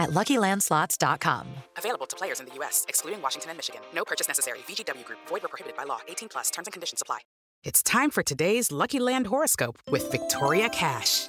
at LuckyLandSlots.com. Available to players in the U.S., excluding Washington and Michigan. No purchase necessary. VGW Group. Void where prohibited by law. 18 plus. Terms and conditions apply. It's time for today's Lucky Land horoscope with Victoria Cash.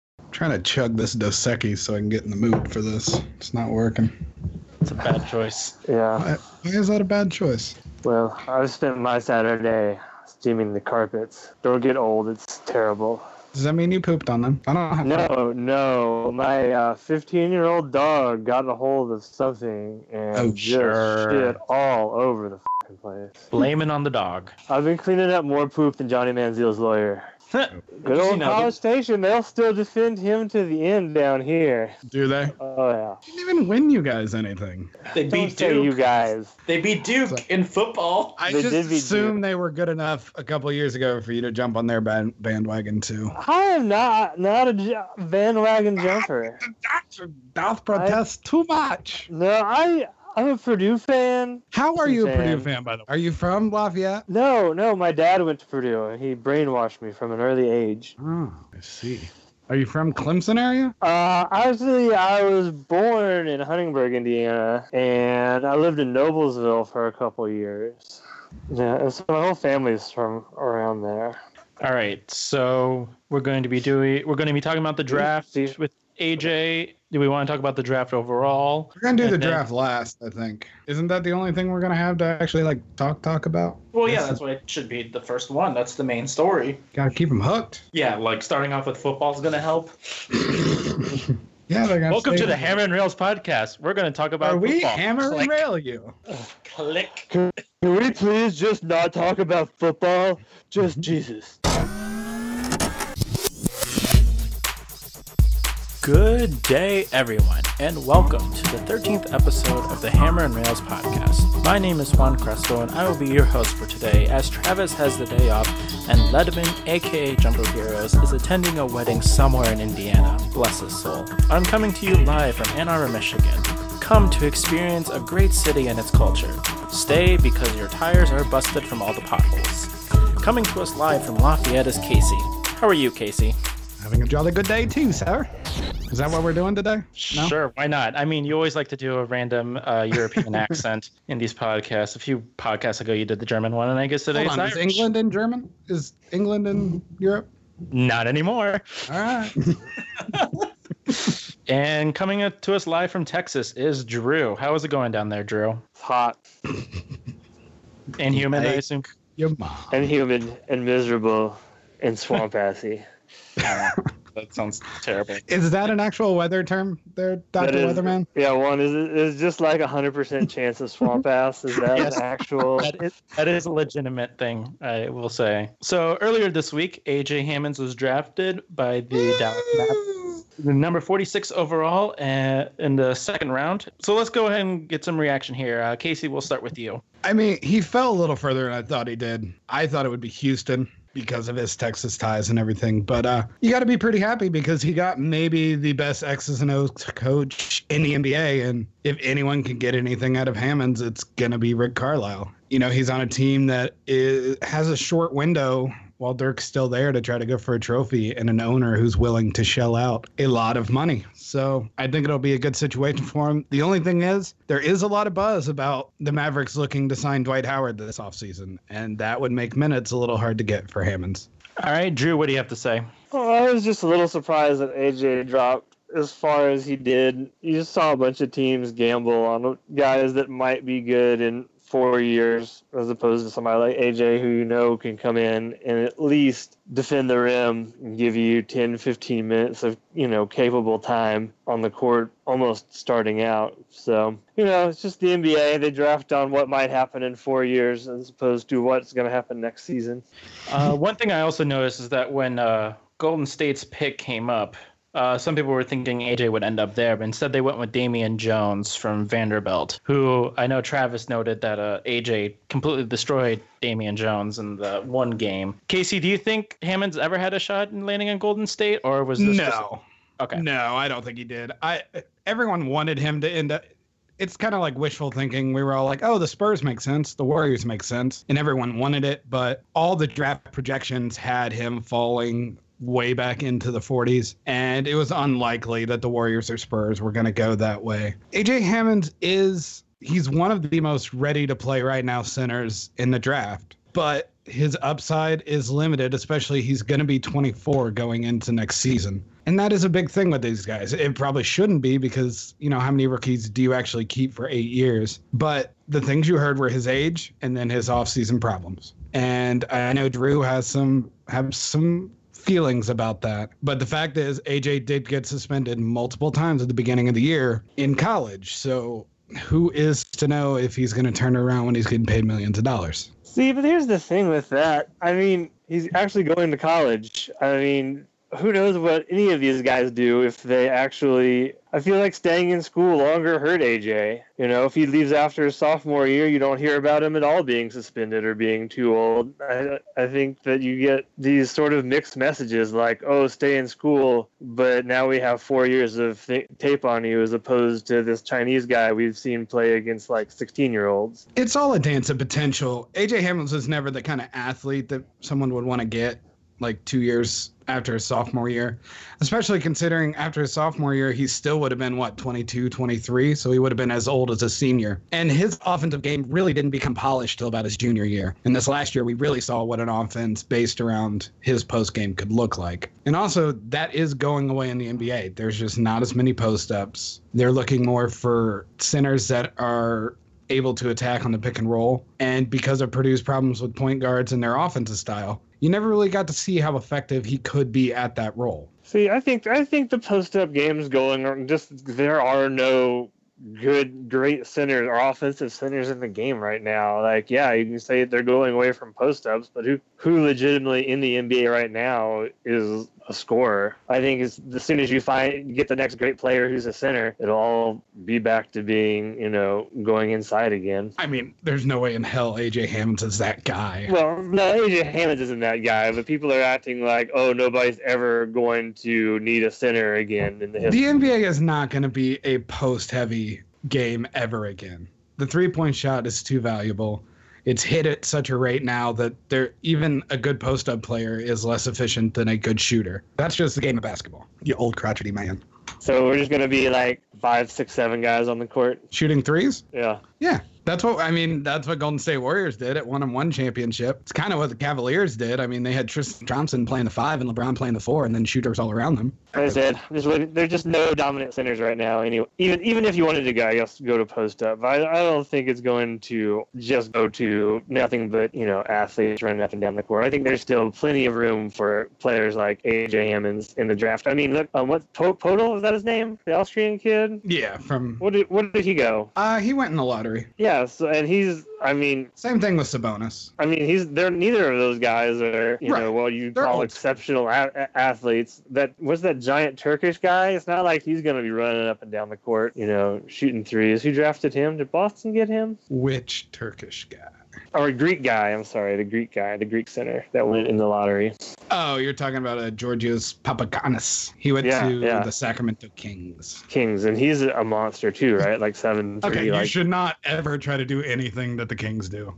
I'm trying to chug this Dos Equis so I can get in the mood for this. It's not working. It's a bad choice. Yeah. Why, why is that a bad choice? Well, I've spent my Saturday steaming the carpets. Don't get old. It's terrible. Does that mean you pooped on them? I don't have No, no. My 15 uh, year old dog got a hold of something and Oh, just sure. shit all over the fucking place. Blaming on the dog. I've been cleaning up more poop than Johnny Manziel's lawyer. Good old You know, College Station, they'll still defend him to the end down here. Do they? Oh, yeah. Didn't even win you guys anything. They Don't beat say Duke. you guys. They beat Duke in football. I They just did beat assumed they were good enough a couple years ago for you to jump on their band- bandwagon too. I am not not a j- bandwagon jumper. South protest too much. No, I I'm a Purdue fan. How are you a Purdue Fan. fan, by the way? Are you from Lafayette? No, no, my dad went to Purdue and he brainwashed me from an early age. Oh, I see. Are you from Clemson area? Uh, actually, I was born in Huntingburg, Indiana, and I lived in Noblesville for a couple years. Yeah, and so my whole family's from around there. All right, so we're going to be doing. We're going to be talking about the draft with AJ. Do we want to talk about the draft overall? We're gonna do the then- draft last, I think. Isn't that the only thing we're gonna have to actually like talk talk about? Well, yeah, that's why it should be the first one. That's the main story. Gotta keep them hooked. Yeah, like starting off with football is going to help. Yeah, they're gonna. Welcome to the Hammer and Rails podcast. We're going to talk about Are we football. hammer and rail you? Click. Can we please just not talk about football? Just Jesus. Good day, everyone, and welcome to the 13th episode of the Hammer and Rails podcast. My name is Juan Cresto, and I will be your host for today as Travis has the day off and Ledman, aka Jumbo Heroes, is attending a wedding somewhere in Indiana. Bless his soul. I'm coming to you live from Ann Arbor, Michigan. Come to experience a great city and its culture. Stay because your tires are busted from all the potholes. Coming to us live from Lafayette is Casey. How are you, Casey? Having a jolly good day too, sir. Is that what we're doing today? No? Sure, why not? I mean, you always like to do a random uh, European accent in these podcasts. A few podcasts ago, you did the German one, and I guess today Hold on, it's is Irish. England in German? Is England in Europe? Not anymore. All right. And coming to us live from Texas is Drew. How is it going down there, Drew? It's hot And human, I Hey. assume. Your mom. and humid and miserable and swamp assy. That sounds terrible. Is that an actual weather term there, Dr. That is- Weatherman? Yeah, one is is just like a hundred percent chance of swamp ass. Is that Yes. an actual? That is, that is a legitimate thing, I will say. So earlier this week, AJ Hammons was drafted by the Dallas Mavericks, the number 46 overall uh, in the second round. So let's go ahead and get some reaction here. Uh, Casey, we'll start with you. I mean, he fell a little further than I thought he did. I thought it would be Houston because of his Texas ties and everything. But uh, you got to be pretty happy because he got maybe the best X's and O's coach in the NBA. And if anyone can get anything out of Hammons, it's going to be Rick Carlisle. You know, he's on a team that is, has a short window while Dirk's still there to try to go for a trophy and an owner who's willing to shell out a lot of money. So I think it'll be a good situation for him. The only thing is, there is a lot of buzz about the Mavericks looking to sign Dwight Howard this offseason, and that would make minutes a little hard to get for Hammons. All right, Drew, what do you have to say? Oh, I was just a little surprised that AJ dropped as far as he did. You just saw a bunch of teams gamble on guys that might be good in four years, as opposed to somebody like AJ who you know can come in and at least defend the rim and give you 10, 15 minutes of, you know, capable time on the court almost starting out. So, you know, it's just the NBA. They draft on what might happen in four years as opposed to what's going to happen next season. Uh, one thing I also noticed is that when uh, Golden State's pick came up, uh, some people were thinking AJ would end up there, but instead they went with Damian Jones from Vanderbilt, who I know Travis noted that uh, AJ completely destroyed Damian Jones in the one game. Casey, do you think Hammons ever had a shot in landing on Golden State, or was this just- No. Okay. No, I don't think he did. I everyone wanted him to end up it's kind of like wishful thinking. We were all like, "Oh, the Spurs make sense, the Warriors make sense," and everyone wanted it. But all the draft projections had him falling way back into the 40s, and it was unlikely that the Warriors or Spurs were going to go that way. AJ Hammond is he's one of the most ready to play right now centers in the draft, but his upside is limited, especially he's going to be 24 going into next season. And that is a big thing with these guys. It probably shouldn't be because, you know, how many rookies do you actually keep for eight years? But the things you heard were his age and then his offseason problems. And I know Drew has some have some feelings about that. But the fact is AJ did get suspended multiple times at the beginning of the year in college. So who is to know if he's going to turn around when he's getting paid millions of dollars? See, but here's the thing with that. I mean, he's actually going to college. I mean, who knows what any of these guys do if they actually. I feel like staying in school longer hurt AJ. You know, if he leaves after his sophomore year, you don't hear about him at all being suspended or being too old. I, I think that you get these sort of mixed messages like, oh, stay in school, but now we have four years of th- tape on you as opposed to this Chinese guy we've seen play against like 16 year olds. It's all a dance of potential. AJ Hamilton was never the kind of athlete that someone would want to get like two years after his sophomore year, especially considering after his sophomore year, he still would have been what, 22, 23. So he would have been as old as a senior. And his offensive game really didn't become polished till about his junior year. And this last year, we really saw what an offense based around his post game could look like. And also, that is going away in the NBA. There's just not as many post ups. They're looking more for centers that are able to attack on the pick and roll. And because of Purdue's problems with point guards and their offensive style, you never really got to see how effective he could be at that role. See, I think I think the post up games going just there are no good great centers or offensive centers in the game right now. Like, yeah, you can say they're going away from post ups, but who who legitimately in the NBA right now is a scorer? I think as, as soon as you find get the next great player who's a center, it'll all be back to being, you know, going inside again. I mean, there's no way in hell AJ Hammons is that guy. Well, no, AJ Hammons isn't that guy, but people are acting like, oh, nobody's ever going to need a center again in the history. The NBA is not going to be a post heavy game ever again. The three point shot is too valuable. It's hit at such a rate now that there even a good post up player is less efficient than a good shooter. That's just the game of basketball. You old crotchety man. So we're just gonna be like five, six, seven guys on the court. Shooting threes? Yeah. Yeah. That's what I mean. That's what Golden State Warriors did at one on one championship. It's kind of what the Cavaliers did. I mean, they had Tristan Thompson playing the five and LeBron playing the four, and then shooters all around them. Like I said, just waiting- there's just no dominant centers right now. Anyway, even even if you wanted to go, I guess go to post up. I, I don't think it's going to just go to nothing but you know athletes running up and down the court. I think there's still plenty of room for players like AJ Hammons in the draft. I mean, look, um, what Po- Podol is that his name? The Austrian kid. Yeah, from What did what did he go? uh, he went in the lottery. Yeah, so, and he's. I mean, Same thing with Sabonis. I mean, he's they're neither of those guys are you Right. know what you They're call old. exceptional a- a- athletes. That was that giant Turkish guy. It's not like he's going to be running up and down the court, you know, shooting threes. Who drafted him? Did Boston get him? Which Turkish guy? Or a Greek guy? I'm sorry, the Greek guy, the Greek center that went in the lottery. Oh, you're talking about a Georgios Papagiannis. He went Yeah, to yeah. the Sacramento Kings. Kings, and he's a monster too, right? Like seven Okay, three. you like, should not ever try to do anything that the Kings do.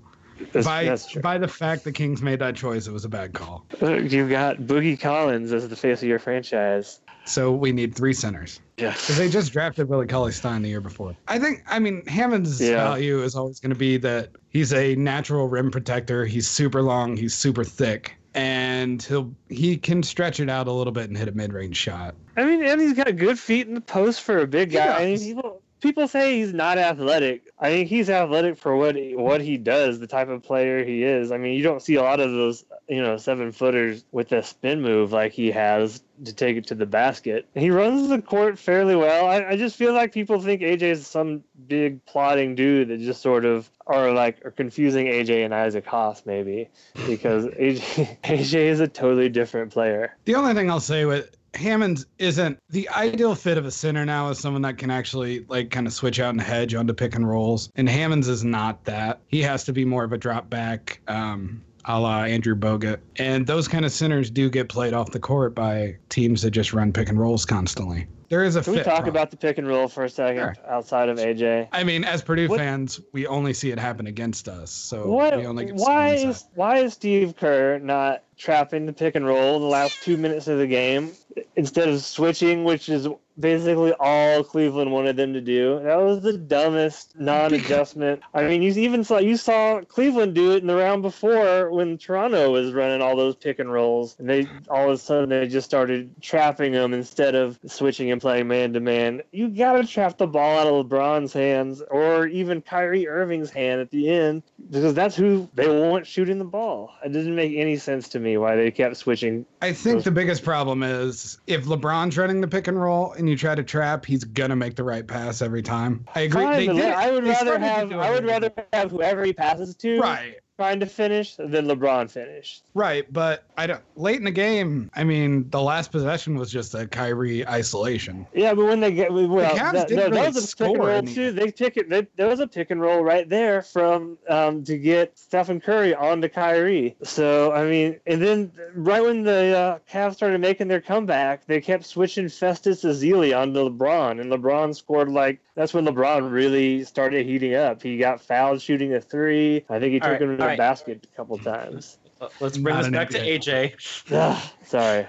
That's, by that's by the fact the Kings made that choice, it was a bad call. You've got Boogie Collins as the face of your franchise. So we need three centers. Yeah. Because they just drafted Willie Cauley Stein the year before. I think, I mean, Hammond's Yeah. value is always going to be that he's a natural rim protector. He's super long. He's super thick, and he'll he can stretch it out a little bit and hit a mid range shot. I mean, and he's got good feet in the post for a big He guy. I mean, does. people people say he's not athletic. I think he's athletic for what he, what he does, the type of player he is. I mean, you don't see a lot of those, you know, seven footers with a spin move like he has to take it to the basket. He runs the court fairly well. I, I just feel like people think AJ is some big plotting dude that just sort of are like are confusing AJ and Isaac Haas maybe because AJ AJ is a totally different player. The only thing I'll say with Hammons isn't the ideal fit of a center now is someone that can actually like kind of switch out and hedge onto pick and rolls. And Hammons is not that. He has to be more of a drop back, um, a la Andrew Bogut. And those kind of centers do get played off the court by teams that just run pick and rolls constantly. There is a Can we talk problem. about the pick and roll for a second Sure. outside of AJ? I mean, as Purdue What- fans, we only see it happen against us. So What? we only get Why is why is Steve Kerr not trapping the pick and roll the last two minutes of the game instead of switching, which is basically all Cleveland wanted them to do? That was the dumbest non-adjustment. I mean, you even saw you saw Cleveland do it in the round before when Toronto was running all those pick and rolls, and they all of a sudden they just started trapping them instead of switching and playing man to man. You gotta trap the ball out of LeBron's hands or even Kyrie Irving's hand at the end because that's who they want shooting the ball. It didn't make any sense to me why they kept switching. I think those- the biggest problem is if LeBron's running the pick and roll and you try to trap, he's gonna make the right pass every time. I agree. Fine, They did. I would rather have I would rather have whoever he passes to Right. Trying to finish than LeBron finished. Right, but I don't. Late in the game, I mean, the last possession was just a Kyrie isolation. Yeah, but when they get well, Cavs that, didn't no, really that was a pick and roll any- too. They pick it. They, there was a pick and roll right there from um, to get Stephen Curry onto Kyrie. So I mean, and then right when the uh, Cavs started making their comeback, they kept switching Festus Ezeli onto LeBron, and LeBron scored like that's when LeBron really started heating up. He got fouled shooting a three. I think he All took right, him to the all right. basket a couple times. Let's bring Not this an back to AJ. Ugh, sorry,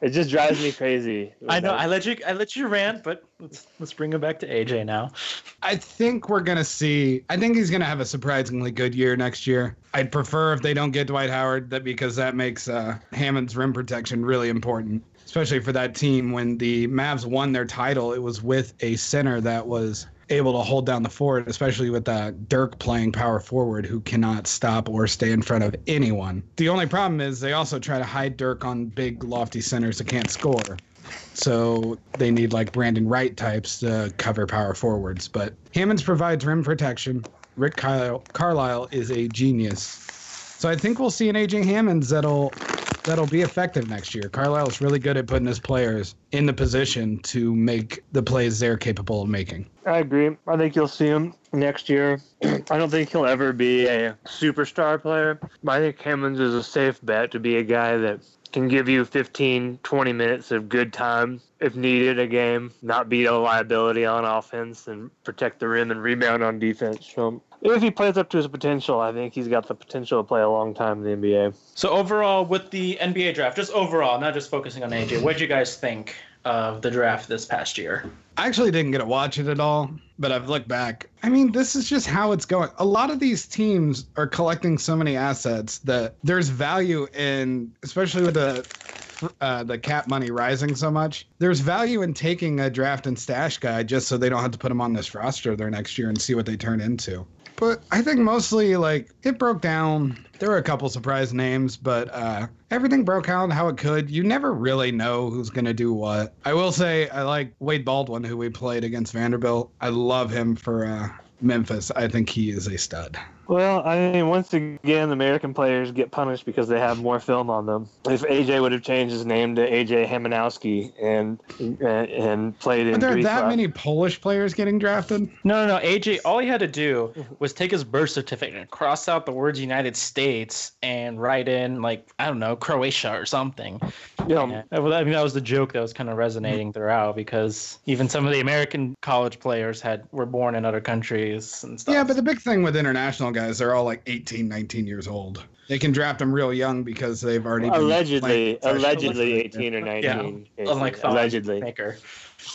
it just drives me crazy. I know I let you I let you rant, but let's let's bring it back to AJ now. I think we're gonna see. I think he's gonna have a surprisingly good year next year. I'd prefer if they don't get Dwight Howard, that because that makes uh, Hammond's rim protection really important, especially for that team. When the Mavs won their title, it was with a center that was able to hold down the fort, especially with uh, Dirk playing power forward, who cannot stop or stay in front of anyone. The only problem is they also try to hide Dirk on big, lofty centers that can't score. So they need like Brandon Wright types to cover power forwards. But Hammons provides rim protection. Rick Kyle, Carlisle is a genius. So I think we'll see an aging Hammons that'll that'll be effective next year. Carlisle's really good at putting his players in the position to make the plays they're capable of making. I agree. I think you'll see him next year. I don't think he'll ever be a superstar player, I think Hammons is a safe bet to be a guy that can give you 15, 20 minutes of good time if needed a game, not be a liability on offense and protect the rim and rebound on defense. So If he plays up to his potential, I think he's got the potential to play a long time in the NBA. So overall, with the NBA draft, just overall, not just focusing on AJ, what do you guys think of the draft this past year? I actually didn't get to watch it at all, but I've looked back. I mean, this is just how it's going. A lot of these teams are collecting so many assets that there's value in, especially with the uh, the cap money rising so much. There's value in taking a draft and stash guy just so they don't have to put him on this roster their next year and see what they turn into. But I think mostly like it broke down. There were a couple surprise names, but uh, everything broke out how it could. You never really know who's gonna do what. I will say I like Wade Baldwin, who we played against Vanderbilt. I love him for uh, Memphis. I think he is a stud. Well, I mean, once again, American players get punished because they have more film on them. If AJ would have changed his name to AJ Hamanowski and and played in, Are there Greece, that many Polish players getting drafted? No, no, no. AJ, all he had to do was take his birth certificate and cross out the words United States and write in, like, I don't know, Croatia or something. Yeah. Yeah. Well, I mean, that was the joke that was kind of resonating throughout because even some of the American college players had were born in other countries and stuff. Yeah, but the big thing with international guys, they're all like 18, 19 years old. They can draft them real young because they've already been allegedly, allegedly 18 or 19. yeah, cases. unlike Thon allegedly. Maker.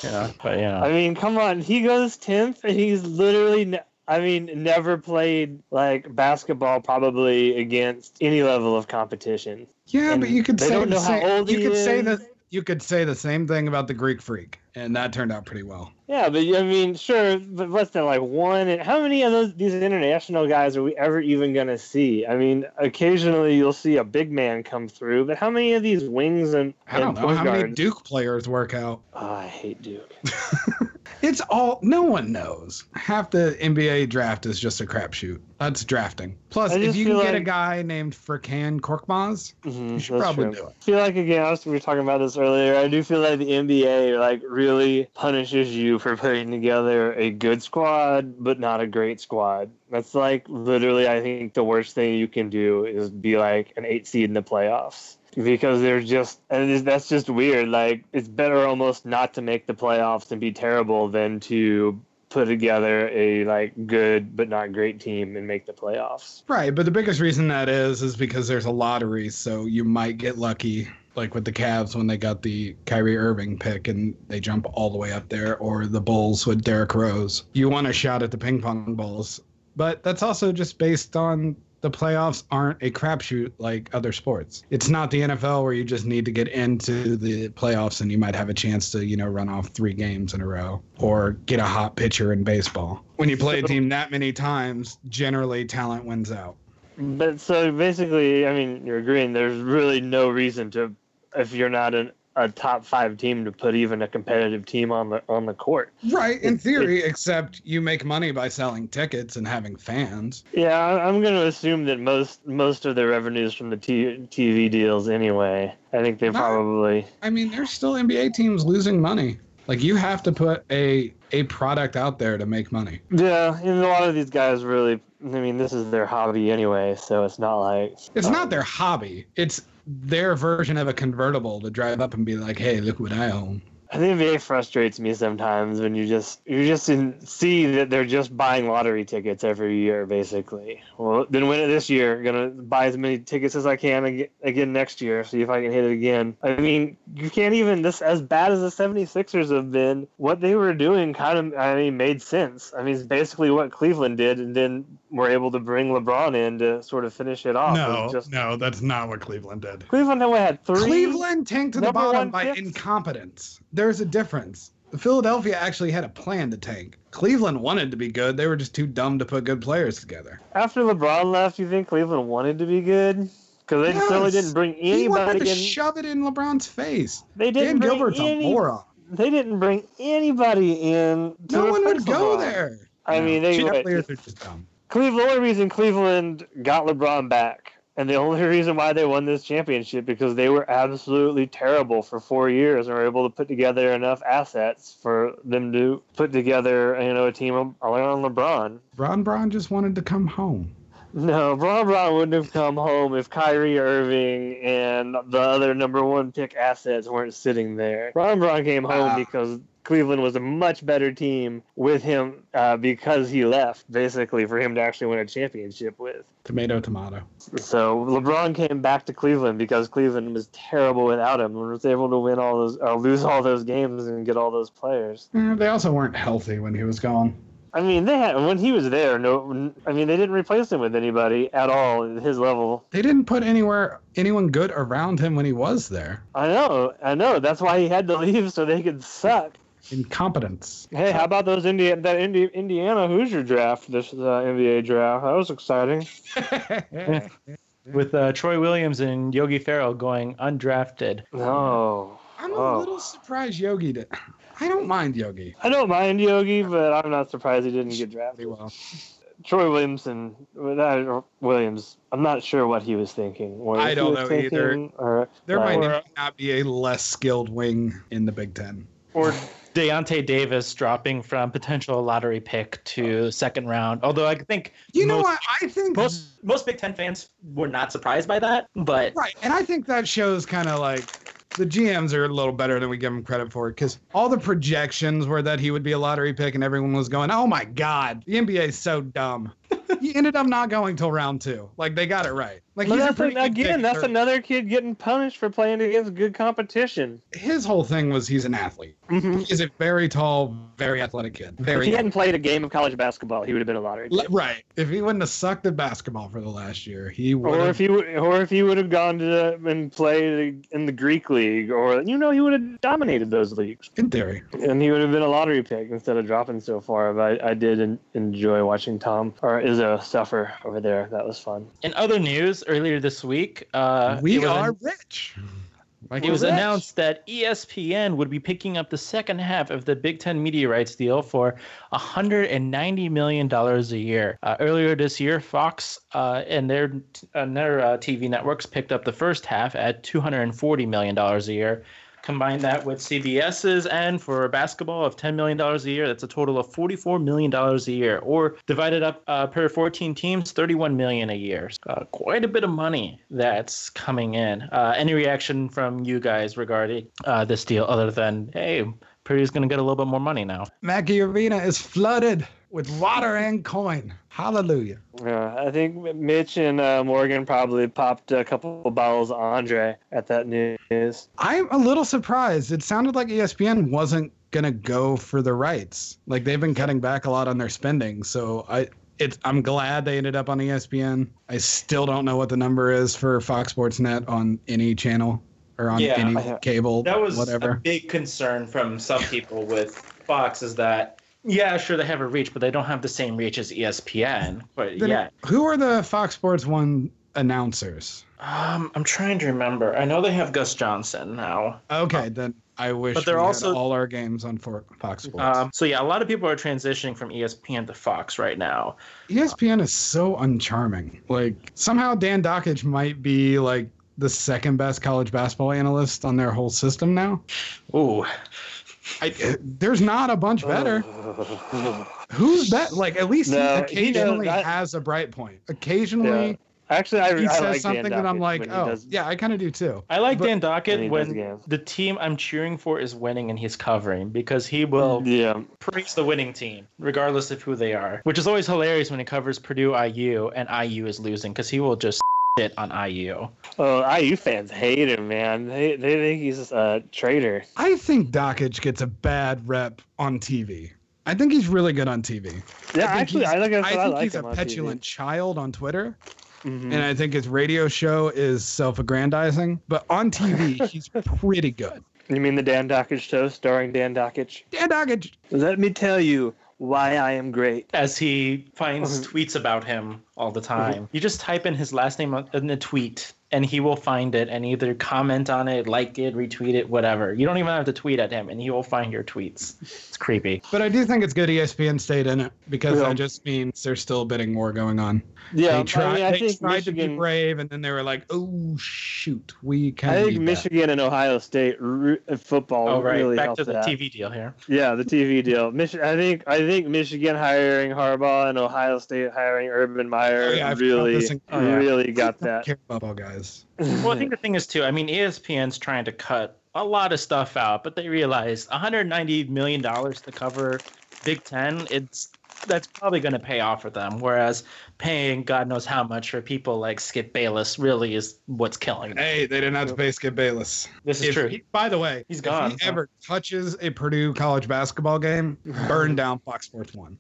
Yeah, but yeah. I mean, come on. He goes 10th, and he's literally, ne- I mean, never played like basketball probably against any level of competition. Yeah, And but you could they say don't the know how same, old you he could say that you could say the same thing about the Greek freak, and that turned out pretty well. Yeah, but I mean, sure, but what's that like one? And how many of those these international guys are we ever even gonna see? I mean, occasionally you'll see a big man come through, but how many of these wings and, I don't and know how many Duke players work out. Oh, I hate Duke. It's all no one knows. Half the NBA draft is just a crapshoot. That's drafting. Plus, if you can feel get a guy named Furkan Korkmaz, Mhm, you should probably true. do it. I feel like again, I was, we were talking about this earlier. I do feel like the NBA like really punishes you for putting together a good squad, but not a great squad. That's like literally, I think the worst thing you can do is be like an eight seed in the playoffs because they're just and that's just weird. Like it's better almost not to make the playoffs and be terrible than to put together a like good but not great team and make the playoffs. Right, but the biggest reason that is is because there's a lottery, so you might get lucky, like with the Cavs when they got the Kyrie Irving pick and they jump all the way up there, or the Bulls with Derrick Rose. You want a shot at the ping pong balls, but that's also just based on the playoffs aren't a crapshoot like other sports. It's not the NFL where you just need to get into the playoffs and you might have a chance to, you know, run off three games in a row or get a hot pitcher in baseball. When you play a team that many times, generally talent wins out. But so basically, I mean, you're agreeing. There's really no reason to, if you're not an, a top five team, to put even a competitive team on the on the court. Right, in theory, except you make money by selling tickets and having fans. Yeah, I'm going to assume that most most of their revenues from the t- TV deals anyway. I think they probably. I mean, there's still NBA teams losing money. Like you have to put a a product out there to make money. Yeah, and a lot of these guys really. I mean, this is their hobby anyway, so it's not like. It's um, not their hobby. It's their version of a convertible to drive up and be like, "Hey, look what I own." I think NBA frustrates me sometimes when you just you just see that they're just buying lottery tickets every year, basically. Well, then win it this year. Gonna buy as many tickets as I can again next year. See if I can hit it again. I mean, you can't even this as bad as the 76ers have been. What they were doing kind of I mean made sense. I mean, it's basically what Cleveland did, and then were able to bring LeBron in to sort of finish it off. Was just no, that's not what Cleveland did. Cleveland only had three. Cleveland tanked to the bottom by picks. incompetence. There's a difference. Philadelphia actually had a plan to tank. Cleveland wanted to be good. They were just too dumb to put good players together. After LeBron left, you think Cleveland wanted to be good? Because they certainly didn't bring anybody. He wanted anybody to in. shove it in LeBron's face. They didn't Dan bring Gilbert's any, a moron. They didn't bring anybody in. To No one would go LeBron. there. I No, mean, they cheater players are just dumb. Cleveland. The only reason Cleveland got LeBron back, and the only reason why they won this championship, because they were absolutely terrible for four years and were able to put together enough assets for them to put together, you know, a team around LeBron. Bron Bron just wanted to come home. No, Bron Bron wouldn't have come home if Kyrie Irving and the other number one pick assets weren't sitting there. Bron Bron came home Ah. because Cleveland was a much better team with him uh, because he left, basically, for him to actually win a championship with. Tomato, tomato. So LeBron came back to Cleveland because Cleveland was terrible without him and was able to win all those, uh, lose all those games and get all those players. Eh, They also weren't healthy when he was gone. I mean, they had when he was there. No, I mean they didn't replace him with anybody at all at his level. They didn't put anywhere anyone good around him when he was there. I know, I know. That's why he had to leave so they could suck. Incompetence. Hey, how about those Indiana that Indi- Indiana Hoosier draft this uh, NBA draft? That was exciting. With uh, Troy Williams and Yogi Ferrell going undrafted. No, I'm a Oh. little surprised Yogi did. I don't mind Yogi. I don't mind Yogi, but I'm not surprised he didn't get drafted. Well, Troy Williamson, that Williams. I'm not sure what he was thinking. Or I don't was know either. Or there like- might not be a less skilled wing in the Big Ten. Or Deyonta Davis dropping from potential lottery pick to second round. Although I think You know most, what? I think most most Big Ten fans were not surprised by that. But Right, and I think that shows kind of like the GMs are a little better than we give them credit for because all the projections were that he would be a lottery pick, and everyone was going, "Oh my God, the NBA is so dumb." he ended up not going till round two. Like they got it right. Like But he's a that's pretty an- again, pick that's for- another kid getting punished for playing against good competition. his whole thing was he's an athlete. Mm-hmm. He's a very tall, very athletic kid. If Very he hadn't played a game of college basketball, he would have been a lottery. L- pick. right. If he wouldn't have sucked at basketball for the last year, he would. Or if he would, or if he would have gone to and played in the Greek league, or you know, he would have dominated those leagues, in theory, and he would have been a lottery pick instead of dropping so far. But I, I did enjoy watching Tom or Izzo suffer over there. That was fun. in other news, earlier this week, uh, we are an- rich. Like it was rich. announced that ESPN would be picking up the second half of the Big Ten media rights deal for $190 million a year. Uh, earlier this year, Fox uh, and their, and their uh, TV networks picked up the first half at $240 million a year. Combine that with CBS's and for basketball of $10 million a year, that's a total of $44 million a year. Or divided up uh, per 14 teams, 31 million a year. Uh, quite a bit of money that's coming in. Uh, any reaction from you guys regarding uh, this deal other than, hey, Purdue's going to get a little bit more money now? Mackey Arena is flooded with water and coin. Hallelujah. Yeah, I think Mitch and uh, Morgan probably popped a couple of bottles of Andre at that news. I'm a little surprised. It sounded like ESPN wasn't gonna go for the rights. Like they've been cutting back a lot on their spending. So I it's I'm glad they ended up on ESPN. I still don't know what the number is for Fox Sports Net on any channel or on Yeah, any cable. That was a big concern from some people with Fox is that, yeah, sure, they have a reach, but they don't have the same reach as ESPN. But Then yeah. Who are the Fox Sports One announcers? Um, I'm trying to remember. I know they have Gus Johnson now. Okay, then I wish But they're also- all our games on Fox Sports. Um, so yeah, a lot of people are transitioning from ESPN to Fox right now. ESPN is so uncharming. Like somehow Dan Dakich might be like the second best college basketball analyst on their whole system now. Ooh, I, there's not a bunch better. Who's that? Like at least No, he he knows occasionally that- has a bright point. Occasionally Yeah. Actually, I, he I says like something that I'm like, oh does- yeah, I kind of do too. I like But- Dan when Dakich does when the team I'm cheering for is winning and he's covering because he will mm, Yeah, praise the winning team regardless of who they are, which is always hilarious when he covers Purdue IU and IU is losing because he will just shit on IU. oh, IU fans hate him, man. They they think he's a traitor. I think Dakich gets a bad rep on TV. I think he's really good on TV. Yeah, I think actually, he's- I like. I think like he's him a on TV. petulant child on Twitter. Mhm. and I think his radio show is self-aggrandizing. But on TV, he's pretty good. You mean the Dan Dakich show starring Dan Dakich? Dan Dakich. Let me tell you why I am great. As he finds tweets about him all the time. Mm-hmm. You just type in his last name in a tweet and he will find it and either comment on it, like it, retweet it, whatever. You don't even have to tweet at him and he will find your tweets. It's creepy. But I do think it's good ESPN stayed in it because Yeah. that just means there's still a bidding war going on. Yeah, they tried, I, mean, I they think tried to be brave, and then they were like, "Oh shoot, we kind I think need that." Michigan and Ohio State re- football Oh, right. really Back helped to the that. TV deal here. Yeah, the TV deal. Mich- I think I think Michigan hiring Harbaugh and Ohio State hiring Urban Meyer Oh, yeah, really in- oh, yeah. really got I don't that. care about ball guys. Well, I think the thing is too. I mean, ESPN's trying to cut a lot of stuff out, but they realized 190 million dollars to cover Big Ten. It's that's probably going to pay off for them. Whereas paying God knows how much for people like Skip Bayless really is what's killing them. Hey, they didn't have to pay Skip Bayless. This is If true. he- by the way, He's if gone, If he so- ever touches a Purdue college basketball game, burn down Fox Sports One.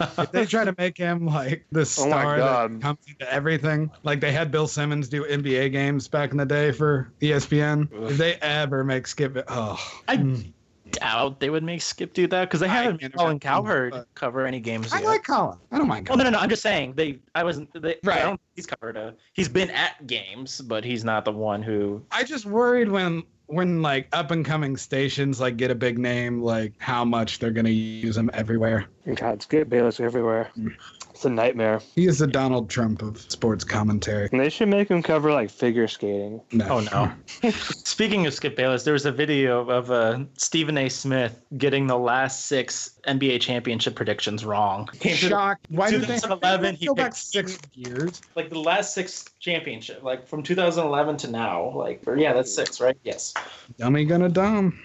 If they try to make him like the Oh my star God. that comes into everything, like they had Bill Simmons do NBA games back in the day for ESPN. If they ever make Skip, oh, I mm. Doubt they would make Skip do that because they haven't can't made Colin Cowherd but- cover any games I yet. like Colin. I don't mind Oh Colin. no, no, no! I'm just saying they. I wasn't. They, Right. I don't. He's covered a. He's been at games, but he's not the one who. I just worried when when like up and coming stations like get a big name, like how much they're gonna use him everywhere. God, Skip Bayless everywhere. Mm. It's a nightmare. He is the Donald Trump of sports commentary. And they should make him cover like figure skating. No. Oh no! Speaking of Skip Bayless, there was a video of uh, Stephen A. Smith getting the last six NBA championship predictions wrong. Came to- Shocked. Why did they 2011, he go back six years? like the last six championship, like from 2011 to now. Like, or, yeah, that's six, right? Yes. Dummy gonna dumb.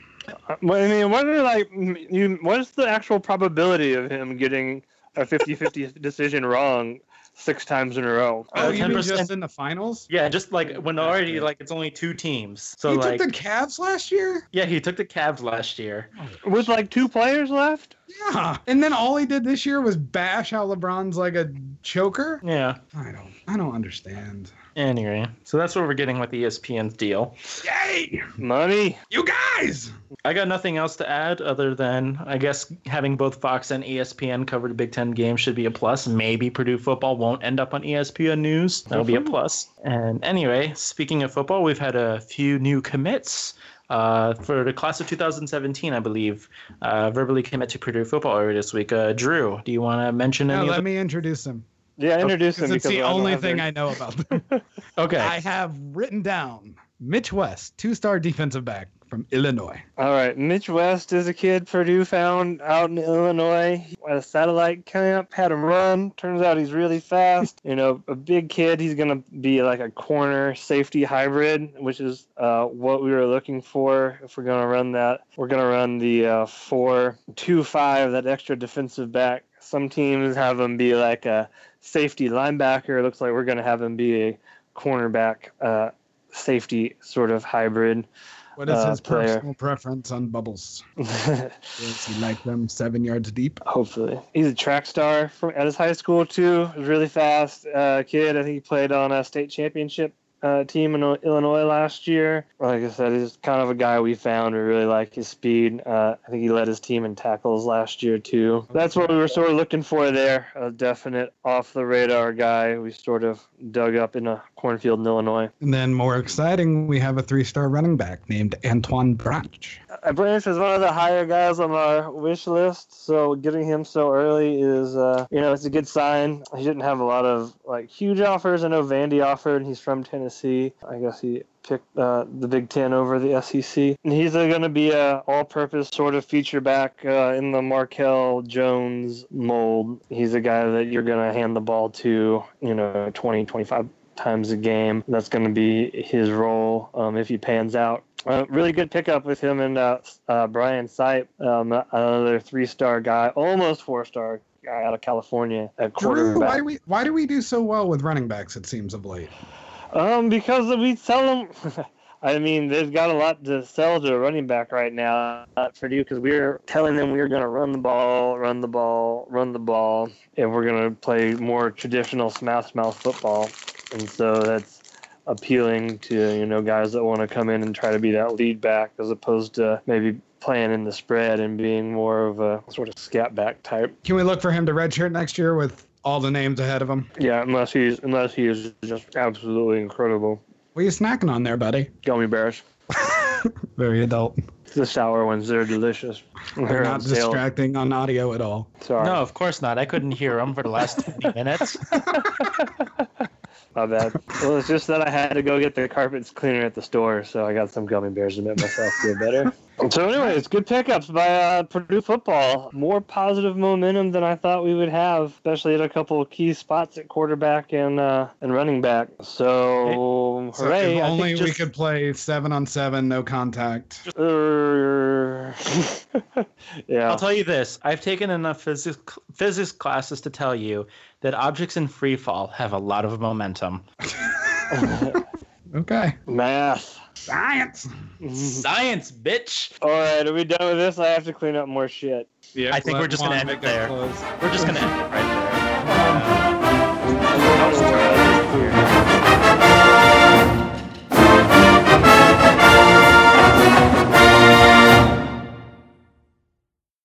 Well, I mean, what are like you? What is the actual probability of him getting a 50-50 decision wrong six times in a row? Oh, you mean 10%. just in the finals? Yeah, just like when already like it's only two teams. So he like, took the Cavs last year. yeah, he took the Cavs last year. With like two players left? Yeah, and then all he did this year was bash how LeBron's like a choker. Yeah. I don't, I don't understand. Anyway, so that's what we're getting with ESPN's deal. Yay, Money. you guys! I got nothing else to add other than I guess having both Fox and ESPN cover the Big Ten games should be a plus. Maybe Purdue football won't end up on ESPN News. That'll be a plus. And anyway, speaking of football, we've had a few new commits. Uh, for the class of 2017, I believe, uh, verbally commit to Purdue football earlier this week. Uh, Drew, do you want to mention No, any of let the- me introduce him. Yeah, introduce him it's the only thing their- I know about them. Okay. I have written down Mitch West, two-star defensive back from Illinois. All right, Mitch West is a kid Purdue found out in Illinois at a satellite camp. Had him run. Turns out he's really fast. You know, a big kid. He's gonna be like a corner safety hybrid, which is uh, what we were looking for. If we're gonna run that, we're gonna run the uh, four-two-five, that extra defensive back. Some teams have him be like a safety linebacker. It looks like we're gonna have him be a cornerback uh, safety sort of hybrid. What is uh, his personal preference on bubbles? Does he like them seven yards deep? Hopefully, he's a track star from at his high school too. He's really fast uh, kid. I think he played on a state championship uh, team in Illinois last year. Like I said, he's kind of a guy we found. We really like his speed. Uh, I think he led his team in tackles last year too. That's what we were sort of looking for there. A definite off the radar guy. We sort of dug up in a cornfield in Illinois. And then more exciting, we have a three-star running back named Antoine Branch. Uh, Branch is one of the higher guys on our wish list, so getting him so early is, uh, you know, it's a good sign. He didn't have a lot of like huge offers. I know Vandy offered, he's from Tennessee. I guess he picked uh, the Big Ten over the SEC. And he's going to be a all-purpose sort of feature back uh, in the Markell Jones mold. He's a guy that you're going to hand the ball to, you know, 20, 25 times a game. That's going to be his role um, if he pans out. Uh, really good pickup with him and uh, uh, Brian Sipe, um, another three-star guy, almost four-star guy out of California at Drew, why do we why do we do so well with running backs? It seems of late. Um, because we sell them. I mean, they've got a lot to sell to a running back right now at Purdue because we're telling them we're going to run the ball, run the ball, run the ball, and we're going to play more traditional smash mouth football. And so that's appealing to you know guys that want to come in and try to be that lead back as opposed to maybe playing in the spread and being more of a sort of scat back type. Can we look for him to redshirt next year with all the names ahead of him? Yeah, unless he's unless he is just absolutely incredible. What are you snacking on there, buddy? Gummy bears. Very adult. The sour ones, they're delicious. They're They're not sale. distracting on audio at all. Sorry. No, of course not. I couldn't hear them for the last 20 minutes. My bad. Well, it's just that I had to go get the carpets cleaner at the store, so I got some gummy bears to make myself feel better. So, anyways, good pickups by uh, Purdue football. More positive momentum than I thought we would have, especially at a couple of key spots at quarterback and uh, and running back. So, So hooray! if I only think we could play seven on seven, no contact. Uh, yeah. I'll tell you this: I've taken enough physics physics classes to tell you that objects in free fall have a lot of momentum. Okay. Math. Science. Science, bitch. All right, are we done with this? I have to clean up more shit. Yeah, I think we're just gonna end it there. close. We're just gonna end it right there.